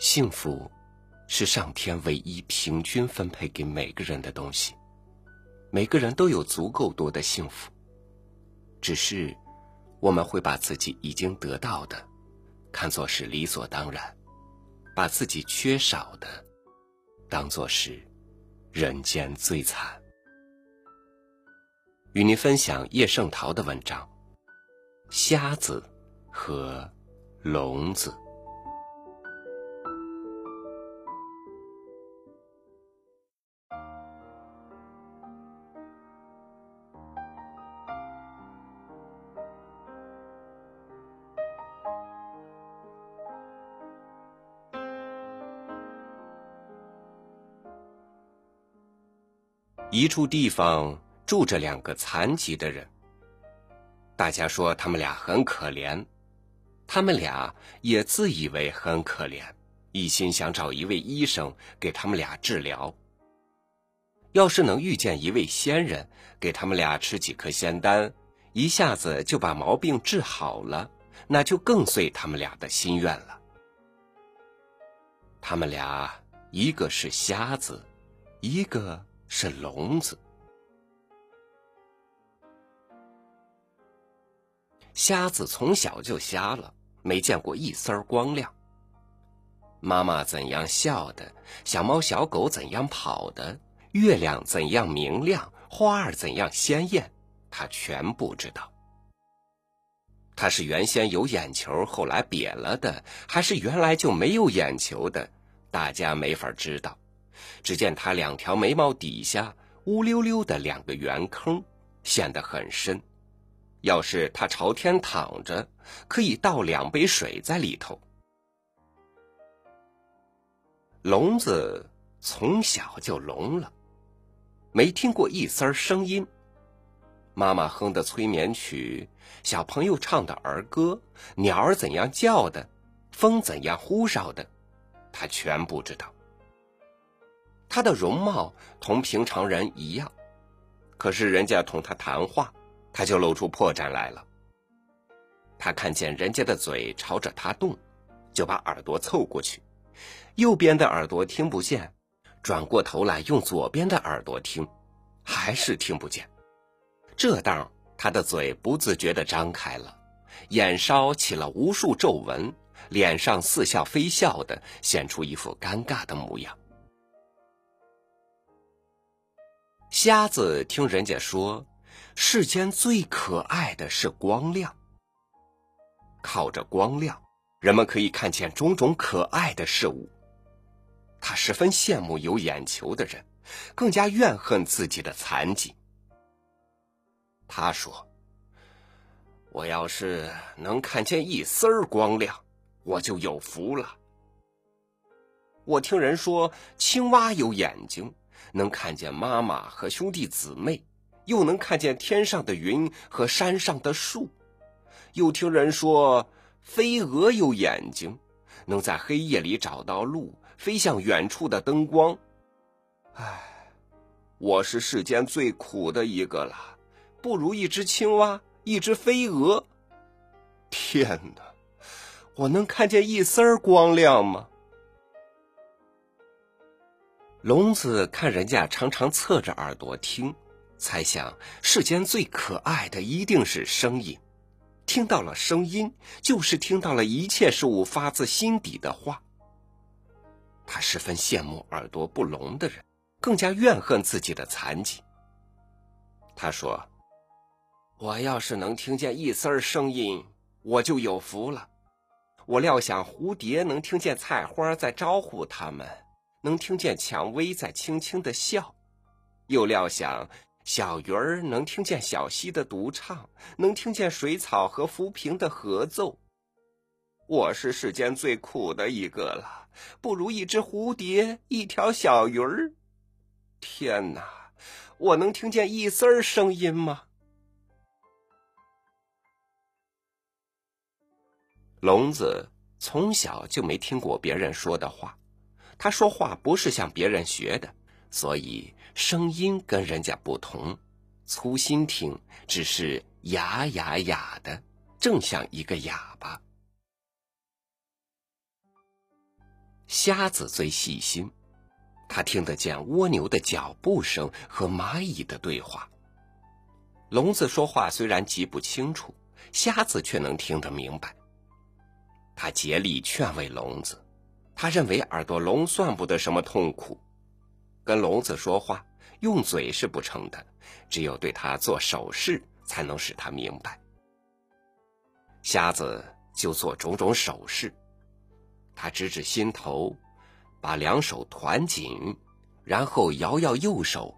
幸福是上天唯一平均分配给每个人的东西，每个人都有足够多的幸福。只是我们会把自己已经得到的看作是理所当然，把自己缺少的当作是人间最惨。与您分享叶圣陶的文章《瞎子和聋子》。一处地方住着两个残疾的人。大家说他们俩很可怜，他们俩也自以为很可怜，一心想找一位医生给他们俩治疗。要是能遇见一位仙人，给他们俩吃几颗仙丹，一下子就把毛病治好了，那就更遂他们俩的心愿了。他们俩一个是瞎子，一个。是聋子，瞎子从小就瞎了，没见过一丝光亮。妈妈怎样笑的，小猫小狗怎样跑的，月亮怎样明亮，花儿怎样鲜艳，他全不知道。他是原先有眼球，后来瘪了的，还是原来就没有眼球的，大家没法知道。只见他两条眉毛底下乌溜溜的两个圆坑，陷得很深。要是他朝天躺着，可以倒两杯水在里头。聋子从小就聋了，没听过一丝声音。妈妈哼的催眠曲，小朋友唱的儿歌，鸟儿怎样叫的，风怎样呼哨的，他全不知道。他的容貌同平常人一样，可是人家同他谈话，他就露出破绽来了。他看见人家的嘴朝着他动，就把耳朵凑过去，右边的耳朵听不见，转过头来用左边的耳朵听，还是听不见。这当他的嘴不自觉地张开了，眼梢起了无数皱纹，脸上似笑非笑的，显出一副尴尬的模样。瞎子听人家说，世间最可爱的是光亮。靠着光亮，人们可以看见种种可爱的事物。他十分羡慕有眼球的人，更加怨恨自己的残疾。他说：“我要是能看见一丝儿光亮，我就有福了。”我听人说，青蛙有眼睛。能看见妈妈和兄弟姊妹，又能看见天上的云和山上的树，又听人说飞蛾有眼睛，能在黑夜里找到路，飞向远处的灯光。唉，我是世间最苦的一个了，不如一只青蛙，一只飞蛾。天哪，我能看见一丝儿光亮吗？聋子看人家常常侧着耳朵听，猜想世间最可爱的一定是声音。听到了声音，就是听到了一切事物发自心底的话。他十分羡慕耳朵不聋的人，更加怨恨自己的残疾。他说：“我要是能听见一丝儿声音，我就有福了。我料想蝴蝶能听见菜花在招呼他们。”能听见蔷薇在轻轻的笑，又料想小鱼儿能听见小溪的独唱，能听见水草和浮萍的合奏。我是世间最苦的一个了，不如一只蝴蝶，一条小鱼儿。天哪，我能听见一丝儿声音吗？聋子从小就没听过别人说的话。他说话不是向别人学的，所以声音跟人家不同。粗心听只是哑哑哑的，正像一个哑巴。瞎子最细心，他听得见蜗牛的脚步声和蚂蚁的对话。聋子说话虽然极不清楚，瞎子却能听得明白。他竭力劝慰聋子，他认为耳朵聋算不得什么痛苦，跟聋子说话用嘴是不成的，只有对他做手势才能使他明白。瞎子就做种种手势，他指指心头，把两手团紧，然后摇摇右手，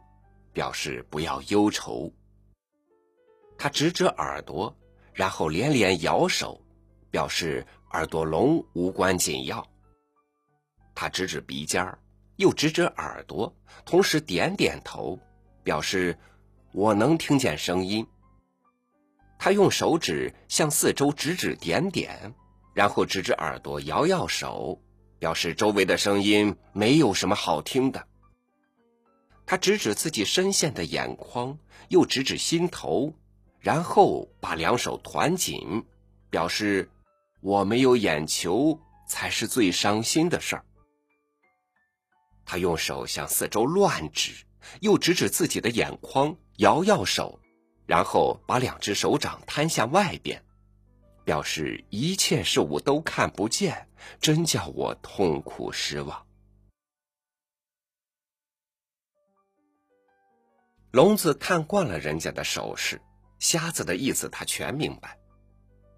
表示不要忧愁。他指指耳朵，然后连连摇手，表示耳朵聋无关紧要。他指指鼻尖儿，又指指耳朵，同时点点头，表示我能听见声音。他用手指向四周指指点点，然后指指耳朵，摇摇手，表示周围的声音没有什么好听的。他指指自己深陷的眼眶，又指指心头，然后把两手团紧，表示我没有眼球才是最伤心的事儿。他用手向四周乱指，又指指自己的眼眶，摇摇手。然后把两只手掌摊向外边，表示一切事物都看不见，真叫我痛苦失望。聋子看惯了人家的手势，瞎子的意思他全明白。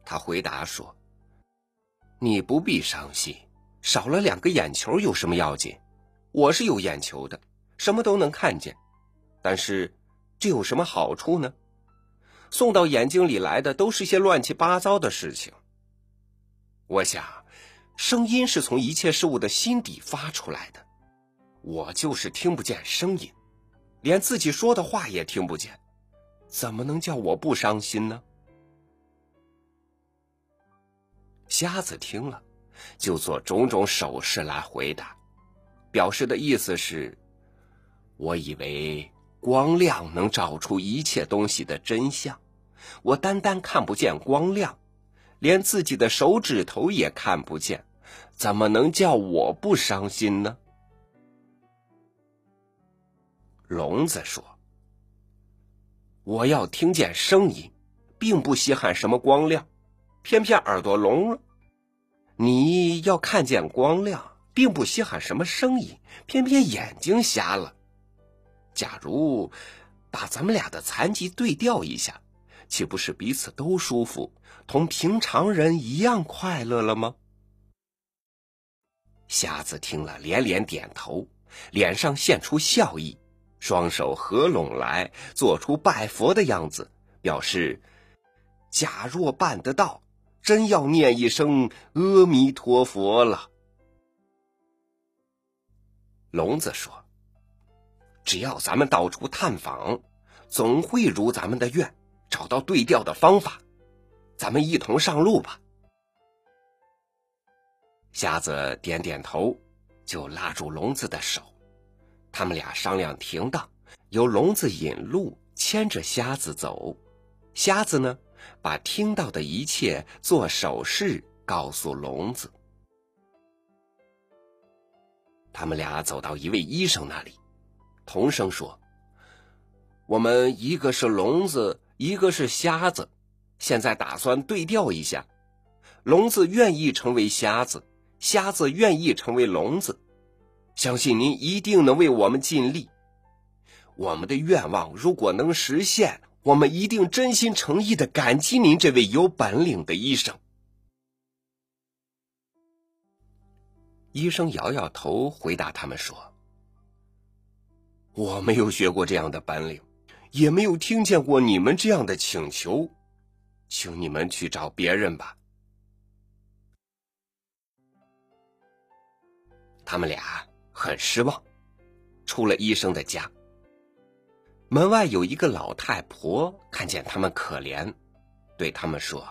他回答说：“你不必伤心，少了两个眼球有什么要紧？我是有眼球的，什么都能看见。但是这有什么好处呢？”送到眼睛里来的都是些乱七八糟的事情。我想，声音是从一切事物的心底发出来的。我就是听不见声音，连自己说的话也听不见，怎么能叫我不伤心呢？瞎子听了，就做种种手势来回答，表示的意思是：我以为光亮能找出一切东西的真相。我单单看不见光亮，连自己的手指头也看不见，怎么能叫我不伤心呢？聋子说：“我要听见声音，并不稀罕什么光亮，偏偏耳朵聋了；你要看见光亮，并不稀罕什么声音，偏偏眼睛瞎了。假如把咱们俩的残疾对调一下。”岂不是彼此都舒服，同平常人一样快乐了吗？瞎子听了连连点头，脸上现出笑意，双手合拢来，做出拜佛的样子，表示：假若办得到，真要念一声阿弥陀佛了。聋子说：“只要咱们到处探访，总会如咱们的愿。”找到对调的方法，咱们一同上路吧。瞎子点点头，就拉住聋子的手。他们俩商量停当，由聋子引路，牵着瞎子走。瞎子呢，把听到的一切做手势告诉聋子。他们俩走到一位医生那里，同声说：“我们一个是聋子。”一个是瞎子，现在打算对调一下，聋子愿意成为瞎子，瞎子愿意成为聋子，相信您一定能为我们尽力。我们的愿望如果能实现，我们一定真心诚意的感激您这位有本领的医生。医生摇摇头，回答他们说：“我没有学过这样的本领。”也没有听见过你们这样的请求，请你们去找别人吧。他们俩很失望，出了医生的家。门外有一个老太婆，看见他们可怜，对他们说：“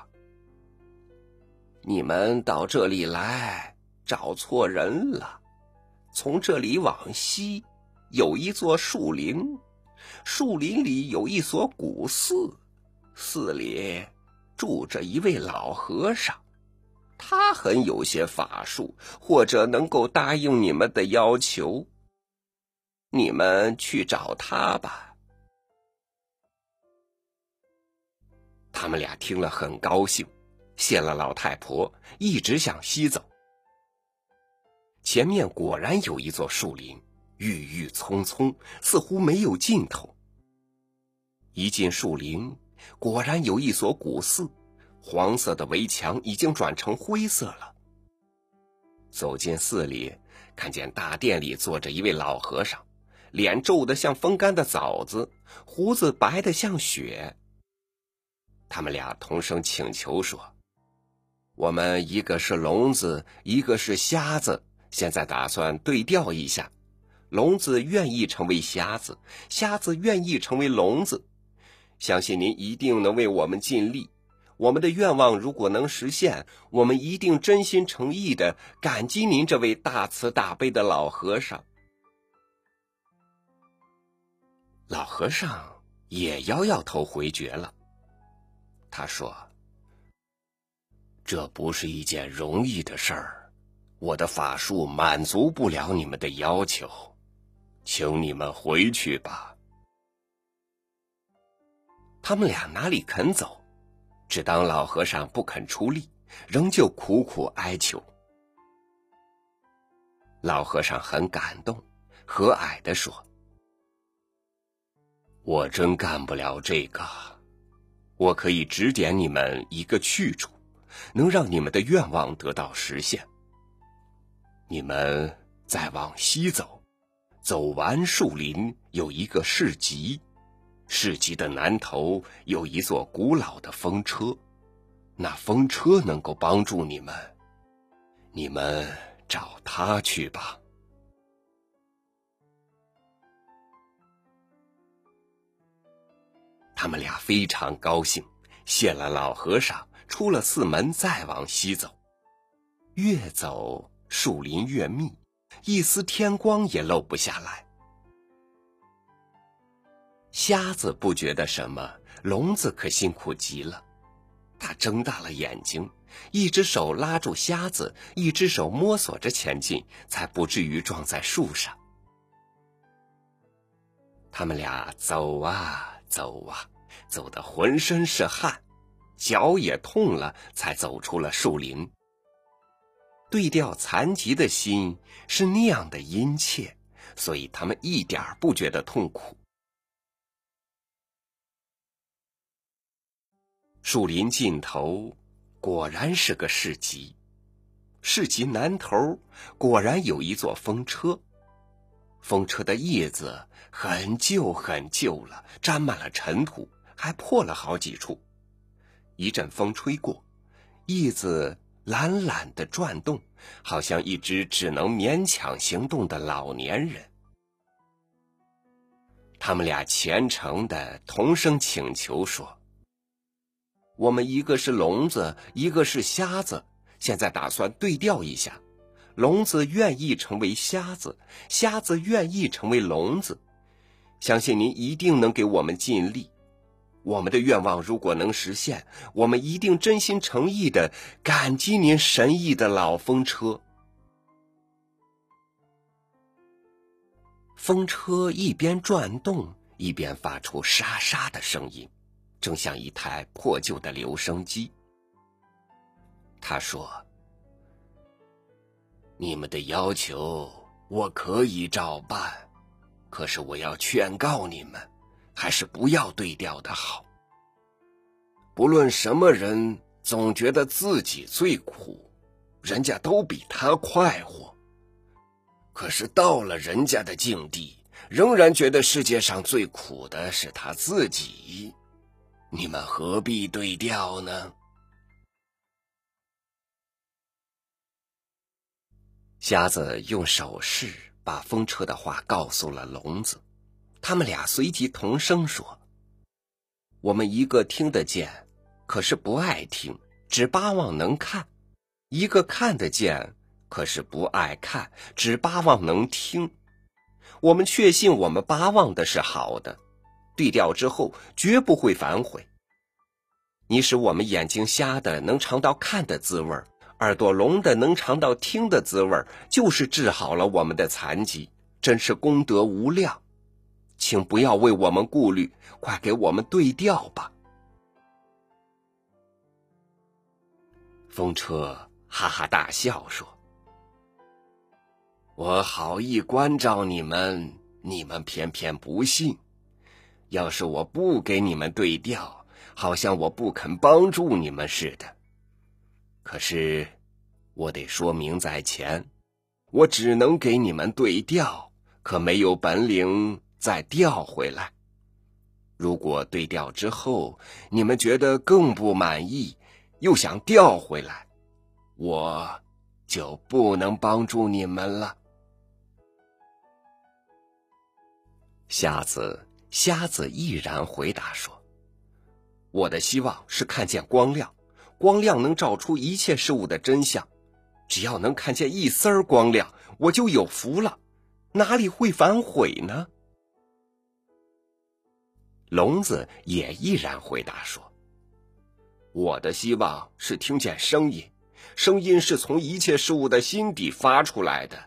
你们到这里来找错人了，从这里往西有一座树林。”树林里有一所古寺，寺里住着一位老和尚，他很有些法术，或者能够答应你们的要求。你们去找他吧。”他们俩听了很高兴，谢了老太婆，一直向西走。前面果然有一座树林，郁郁葱葱，似乎没有尽头。一进树林，果然有一所古寺，黄色的围墙已经转成灰色了。走进寺里，看见大殿里坐着一位老和尚，脸皱得像风干的枣子，胡子白得像雪。他们俩同声请求说：“我们一个是聋子，一个是瞎子。”现在打算对调一下，聋子愿意成为瞎子，瞎子愿意成为聋子。相信您一定能为我们尽力。我们的愿望如果能实现，我们一定真心诚意的感激您这位大慈大悲的老和尚。老和尚也摇摇头回绝了。他说：“这不是一件容易的事儿。”我的法术满足不了你们的要求，请你们回去吧。他们俩哪里肯走，只当老和尚不肯出力，仍旧苦苦哀求。老和尚很感动，和蔼的说：“我真干不了这个，我可以指点你们一个去处，能让你们的愿望得到实现。”你们再往西走，走完树林有一个市集，市集的南头有一座古老的风车，那风车能够帮助你们，你们找他去吧。他们俩非常高兴，谢了老和尚，出了寺门，再往西走，越走。树林越密，一丝天光也漏不下来。瞎子不觉得什么，聋子可辛苦极了。他睁大了眼睛，一只手拉住瞎子，一只手摸索着前进，才不至于撞在树上。他们俩走啊走啊，走得浑身是汗，脚也痛了，才走出了树林。对调残疾的心是那样的殷切，所以他们一点不觉得痛苦。树林尽头果然是个市集，市集南头果然有一座风车，风车的叶子很旧很旧了，沾满了尘土，还破了好几处。一阵风吹过，叶子。懒懒的转动，好像一只只能勉强行动的老年人。他们俩虔诚的同声请求说：“我们一个是聋子，一个是瞎子，现在打算对调一下。聋子愿意成为瞎子，瞎子愿意成为聋子。相信您一定能给我们尽力。”我们的愿望如果能实现，我们一定真心诚意的感激您神异的老风车。风车一边转动，一边发出沙沙的声音，正像一台破旧的留声机。他说：“你们的要求我可以照办，可是我要劝告你们。”还是不要对调的好。不论什么人，总觉得自己最苦，人家都比他快活。可是到了人家的境地，仍然觉得世界上最苦的是他自己。你们何必对调呢？瞎子用手势把风车的话告诉了聋子。他们俩随即同声说：“我们一个听得见，可是不爱听，只巴望能看；一个看得见，可是不爱看，只巴望能听。我们确信我们巴望的是好的，对调之后绝不会反悔。你使我们眼睛瞎的能尝到看的滋味耳朵聋的能尝到听的滋味就是治好了我们的残疾，真是功德无量。请不要为我们顾虑，快给我们对调吧。风车哈哈大笑说：“我好意关照你们，你们偏偏不信。要是我不给你们对调，好像我不肯帮助你们似的。可是，我得说明在前，我只能给你们对调，可没有本领再调回来。如果对调之后，你们觉得更不满意。”又想调回来，我就不能帮助你们了。瞎子，瞎子毅然回答说：“我的希望是看见光亮，光亮能照出一切事物的真相。只要能看见一丝儿光亮，我就有福了，哪里会反悔呢？”聋子也毅然回答说。我的希望是听见声音，声音是从一切事物的心底发出来的。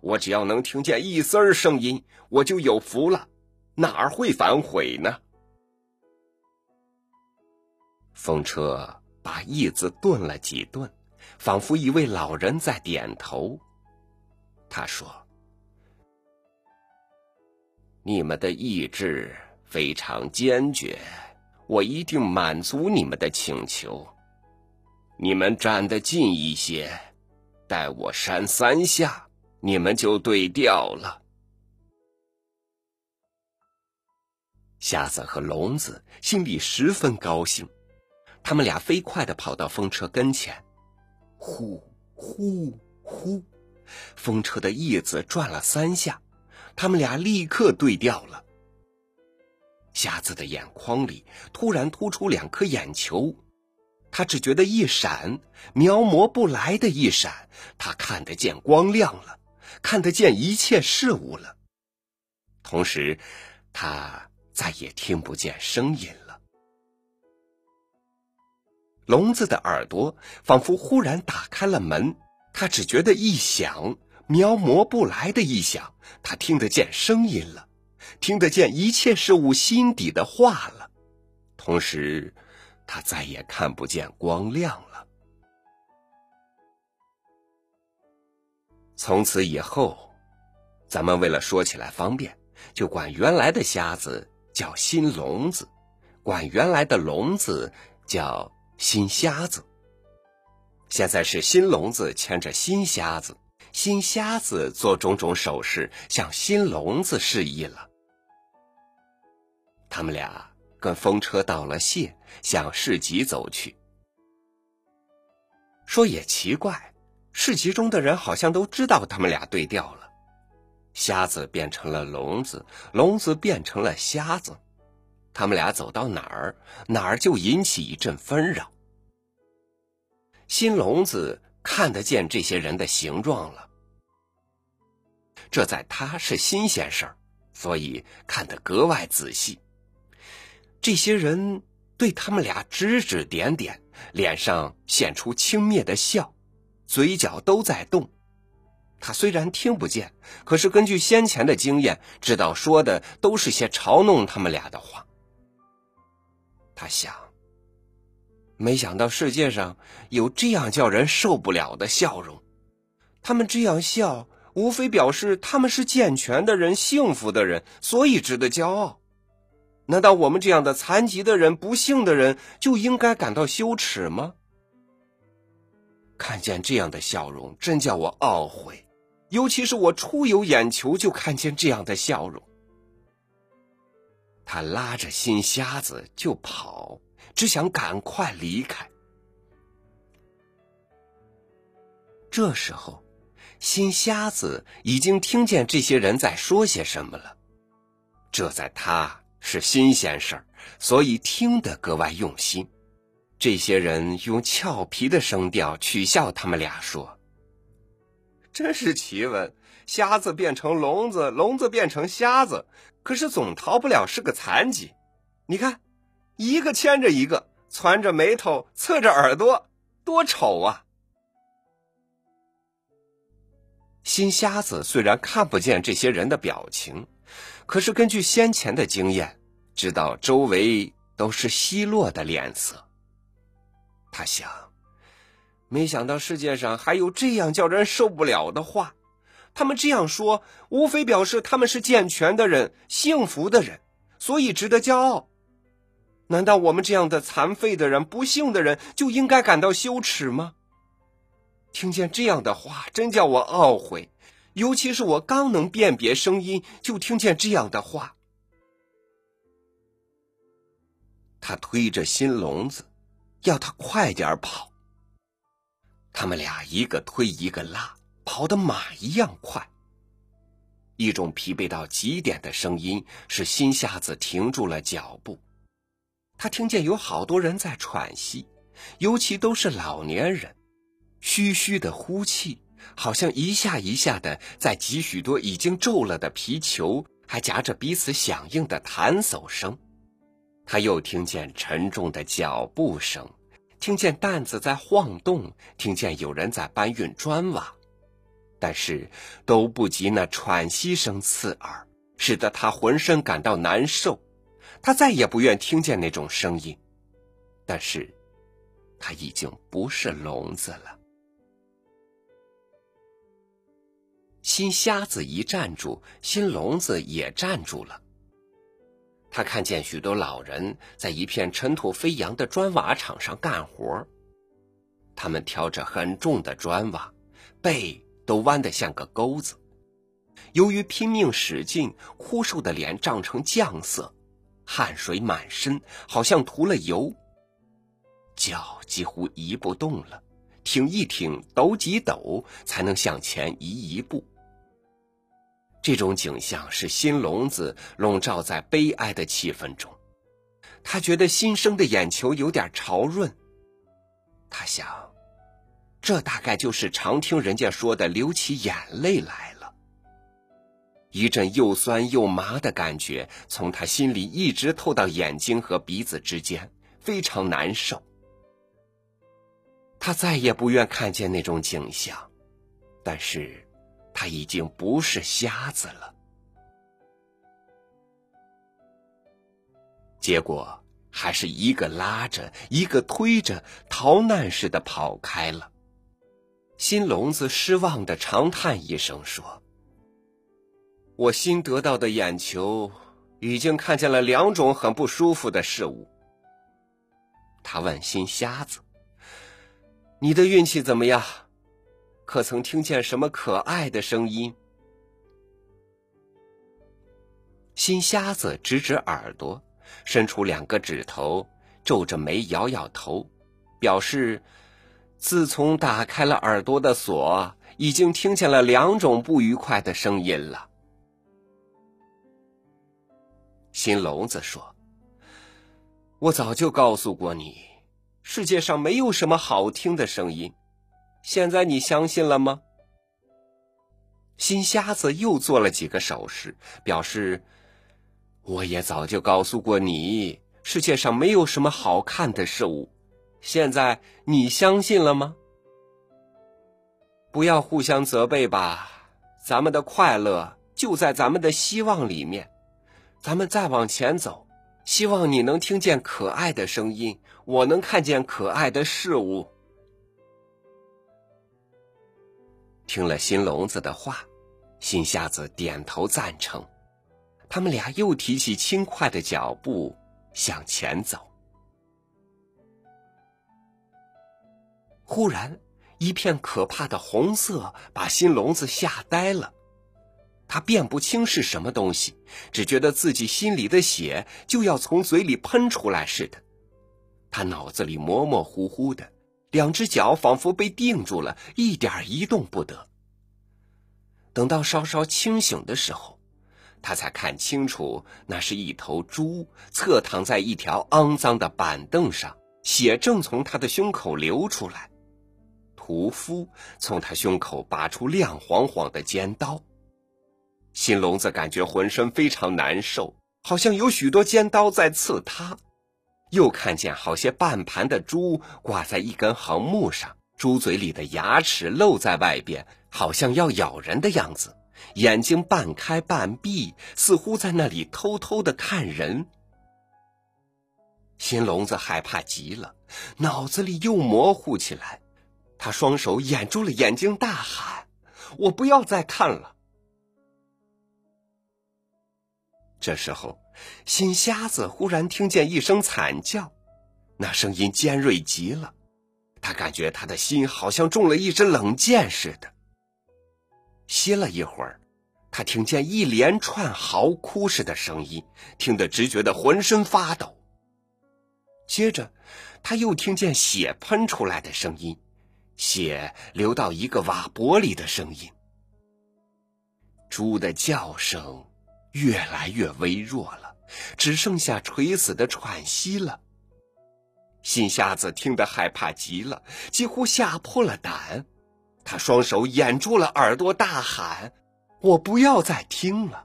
我只要能听见一丝儿声音，我就有福了，哪儿会反悔呢？风车把意子顿了几顿，仿佛一位老人在点头。他说：“你们的意志非常坚决。”我一定满足你们的请求。你们站得近一些，待我扇三下，你们就对调了。瞎子和聋子心里十分高兴，他们俩飞快的跑到风车跟前，呼呼呼，风车的叶子转了三下，他们俩立刻对调了。瞎子的眼眶里突然突出两颗眼球，他只觉得一闪，描摹不来的一闪，他看得见光亮了，看得见一切事物了。同时，他再也听不见声音了。聋子的耳朵仿佛忽然打开了门，他只觉得一响，描摹不来的一响，他听得见声音了。听得见一切事物心底的话了，同时，他再也看不见光亮了。从此以后，咱们为了说起来方便，就管原来的瞎子叫新聋子，管原来的聋子叫新瞎子。现在是新聋子牵着新瞎子，新瞎子做种种手势向新聋子示意了。他们俩跟风车道了谢，向市集走去。说也奇怪，市集中的人好像都知道他们俩对调了。瞎子变成了聋子，聋子变成了瞎子，他们俩走到哪儿，哪儿就引起一阵纷扰。新聋子看得见这些人的形状了，这在他是新鲜事儿，所以看得格外仔细。这些人对他们俩指指点点，脸上现出轻蔑的笑，嘴角都在动。他虽然听不见，可是根据先前的经验，知道说的都是些嘲弄他们俩的话。他想，没想到世界上有这样叫人受不了的笑容。他们这样笑，无非表示他们是健全的人、幸福的人，所以值得骄傲。难道我们这样的残疾的人、不幸的人就应该感到羞耻吗？看见这样的笑容，真叫我懊悔。尤其是我初有眼球就看见这样的笑容。他拉着新瞎子就跑，只想赶快离开。这时候，新瞎子已经听见这些人在说些什么了。这在他。是新鲜事儿，所以听得格外用心。这些人用俏皮的声调取笑他们俩，说：“真是奇闻，瞎子变成聋子，聋子变成瞎子，可是总逃不了是个残疾。你看，一个牵着一个，攒着眉头，侧着耳朵，多丑啊！”新瞎子虽然看不见这些人的表情，可是根据先前的经验，知道周围都是奚落的脸色。他想，没想到世界上还有这样叫人受不了的话。他们这样说，无非表示他们是健全的人、幸福的人，所以值得骄傲。难道我们这样的残废的人、不幸的人就应该感到羞耻吗？听见这样的话，真叫我懊悔。尤其是我刚能辨别声音，就听见这样的话。他推着新笼子，要他快点跑。他们俩一个推一个拉。跑得马一样快。一种疲惫到极点的声音使新瞎子停住了脚步。他听见有好多人在喘息，尤其都是老年人，嘘嘘的呼气，好像一下一下的在挤许多已经皱了的皮球，还夹着彼此响应的弹奏声。他又听见沉重的脚步声，听见担子在晃动，听见有人在搬运砖瓦。但是都不及那喘息声刺耳，使得他浑身感到难受。他再也不愿听见那种声音。但是，他已经不是聋子了。新瞎子一站住，新聋子也站住了。他看见许多老人在一片尘土飞扬的砖瓦场上干活，他们挑着很重的砖瓦，背。都弯得像个钩子，由于拼命使劲，枯瘦的脸涨成酱色，汗水满身，好像涂了油。脚几乎移不动了，挺一挺，抖几抖，才能向前移一步。这种景象使新笼子笼罩在悲哀的气氛中，他觉得新生的眼球有点潮润，他想。这大概就是常听人家说的流起眼泪来了。一阵又酸又麻的感觉从他心里一直透到眼睛和鼻子之间，非常难受。他再也不愿看见那种景象，但是他已经不是瞎子了。结果还是一个拉着，一个推着，逃难似的跑开了。新聋子失望的长叹一声说：“我新得到的眼球，已经看见了两种很不舒服的事物。”他问新瞎子：“你的运气怎么样？可曾听见什么可爱的声音？”新瞎子指指耳朵，伸出两个指头，皱着眉摇摇头，表示。自从打开了耳朵的锁，已经听见了两种不愉快的声音了。新聋子说：“我早就告诉过你，世界上没有什么好听的声音，现在你相信了吗？”新瞎子又做了几个手势，表示：“我也早就告诉过你，世界上没有什么好看的事物。”现在你相信了吗？不要互相责备吧，咱们的快乐就在咱们的希望里面。咱们再往前走，希望你能听见可爱的声音，我能看见可爱的事物。听了新笼子的话，新瞎子点头赞成。他们俩又提起轻快的脚步向前走。忽然，一片可怕的红色把新笼子吓呆了。他辨不清是什么东西，只觉得自己心里的血就要从嘴里喷出来似的。他脑子里模模糊糊的，两只脚仿佛被定住了，一点一动不得。等到稍稍清醒的时候，他才看清楚，那是一头猪侧躺在一条肮脏的板凳上，血正从他的胸口流出来。屠夫从他胸口拔出亮晃晃的尖刀，新聋子感觉浑身非常难受，好像有许多尖刀在刺他。又看见好些半盘的猪挂在一根横木上，猪嘴里的牙齿露在外边，好像要咬人的样子；眼睛半开半闭，似乎在那里偷偷的看人。新聋子害怕极了，脑子里又模糊起来，他双手掩住了眼睛，大喊：“我不要再看了！”这时候，新瞎子忽然听见一声惨叫，那声音尖锐极了。他感觉他的心好像中了一支冷箭似的。歇了一会儿，他听见一连串嚎哭似的声音，听得直觉得浑身发抖。接着，他又听见血喷出来的声音，血流到一个瓦钵里的声音。猪的叫声。越来越微弱了，只剩下垂死的喘息了。新瞎子听得害怕极了，几乎吓破了胆。他双手掩住了耳朵，大喊：“我不要再听了！”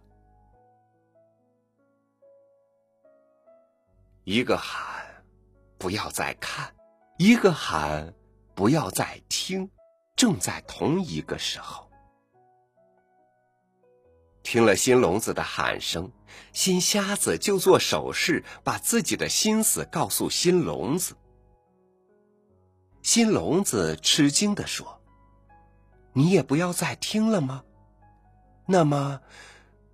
一个喊：“不要再看！”一个喊：“不要再听！”正在同一个时候。听了新聋子的喊声，新瞎子就做手势，把自己的心思告诉新聋子。新聋子吃惊的说：“你也不要再听了吗？那么，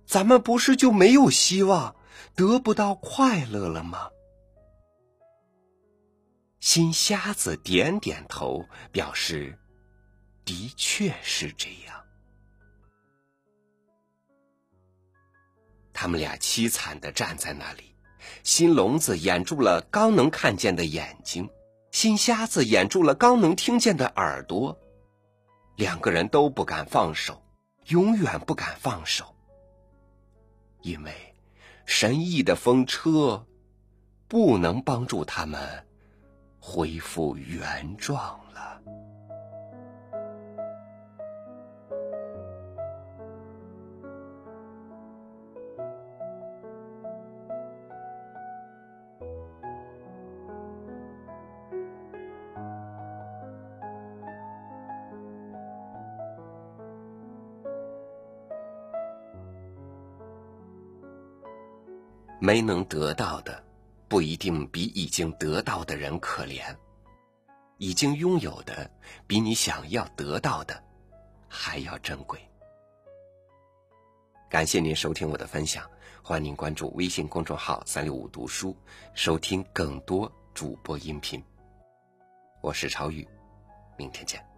咱们不是就没有希望，得不到快乐了吗？”新瞎子点点头，表示：“的确是这样。”他们俩凄惨的站在那里，新聋子掩住了刚能看见的眼睛，新瞎子掩住了刚能听见的耳朵，两个人都不敢放手，永远不敢放手，因为神异的风车不能帮助他们恢复原状。没能得到的，不一定比已经得到的人可怜；已经拥有的，比你想要得到的还要珍贵。感谢您收听我的分享，欢迎您关注微信公众号“三六五读书”，收听更多主播音频。我是超雨，明天见。